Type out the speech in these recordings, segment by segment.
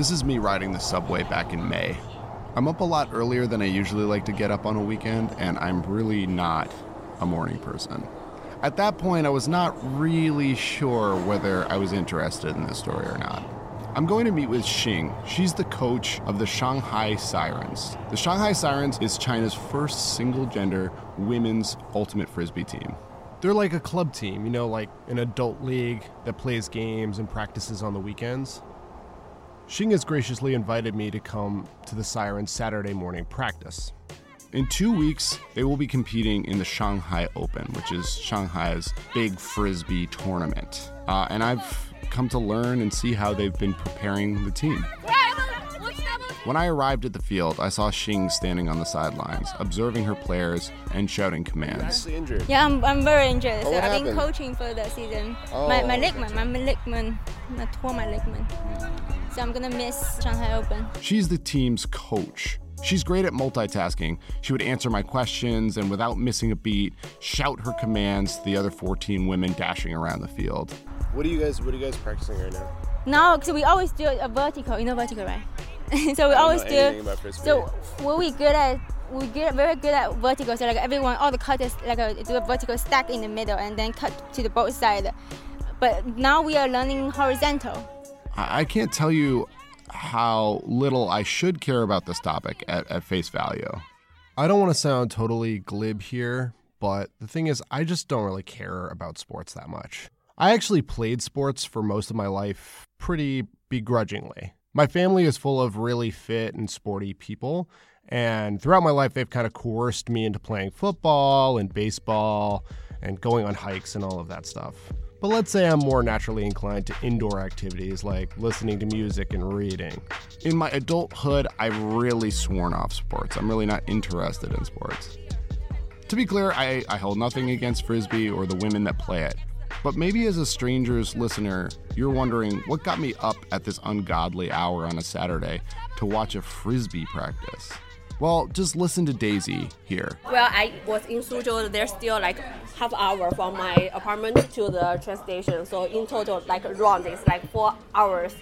This is me riding the subway back in May. I'm up a lot earlier than I usually like to get up on a weekend, and I'm really not a morning person. At that point, I was not really sure whether I was interested in this story or not. I'm going to meet with Xing. She's the coach of the Shanghai Sirens. The Shanghai Sirens is China's first single gender women's ultimate frisbee team. They're like a club team, you know, like an adult league that plays games and practices on the weekends. Xing has graciously invited me to come to the Sirens Saturday morning practice. In two weeks, they will be competing in the Shanghai Open, which is Shanghai's big frisbee tournament. Uh, and I've come to learn and see how they've been preparing the team. When I arrived at the field, I saw Xing standing on the sidelines, observing her players and shouting commands. You're injured. Yeah, I'm, I'm very injured. Oh, so what I've been coaching for the season. Oh. My, my ligament, my ligament, I tore my ligament. So I'm gonna miss Shanghai Open. She's the team's coach. She's great at multitasking. She would answer my questions and, without missing a beat, shout her commands to the other 14 women dashing around the field. What are you guys? What are you guys practicing right now? No, so we always do a vertical, you know vertical, right? so we I always know do. about. So what we good at, we get very good at vertical. So like everyone, all the cutters like uh, do a vertical stack in the middle and then cut to the both side. But now we are learning horizontal. I can't tell you how little I should care about this topic at, at face value. I don't want to sound totally glib here, but the thing is, I just don't really care about sports that much. I actually played sports for most of my life pretty begrudgingly. My family is full of really fit and sporty people, and throughout my life, they've kind of coerced me into playing football and baseball and going on hikes and all of that stuff. But let's say I'm more naturally inclined to indoor activities like listening to music and reading. In my adulthood, I've really sworn off sports. I'm really not interested in sports. To be clear, I, I hold nothing against Frisbee or the women that play it. But maybe as a stranger's listener, you're wondering what got me up at this ungodly hour on a Saturday to watch a Frisbee practice. Well, just listen to Daisy here. Well, I was in Suzhou. There's still like half hour from my apartment to the train station. So in total, like around it's like four hours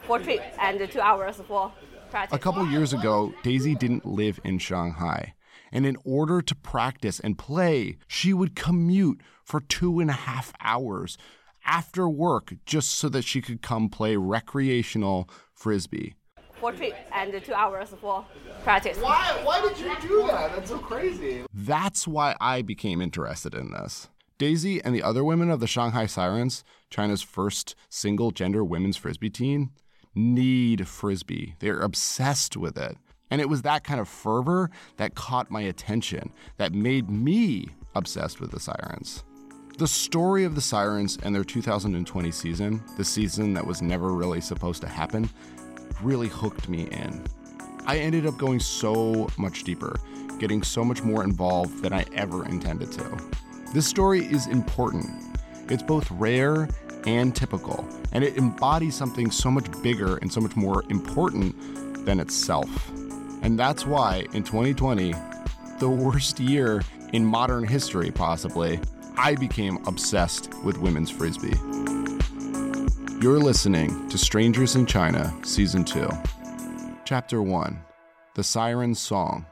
for trip and two hours for practice. A couple years ago, Daisy didn't live in Shanghai. And in order to practice and play, she would commute for two and a half hours after work just so that she could come play recreational frisbee. For trip and two hours for practice. Why? Why did you do that? That's so crazy. That's why I became interested in this. Daisy and the other women of the Shanghai Sirens, China's first single gender women's frisbee team, need frisbee. They're obsessed with it. And it was that kind of fervor that caught my attention, that made me obsessed with the Sirens. The story of the Sirens and their 2020 season, the season that was never really supposed to happen, really hooked me in. I ended up going so much deeper, getting so much more involved than I ever intended to. This story is important. It's both rare and typical, and it embodies something so much bigger and so much more important than itself. And that's why in 2020, the worst year in modern history, possibly, I became obsessed with women's frisbee. You're listening to Strangers in China, Season 2, Chapter 1 The Siren's Song.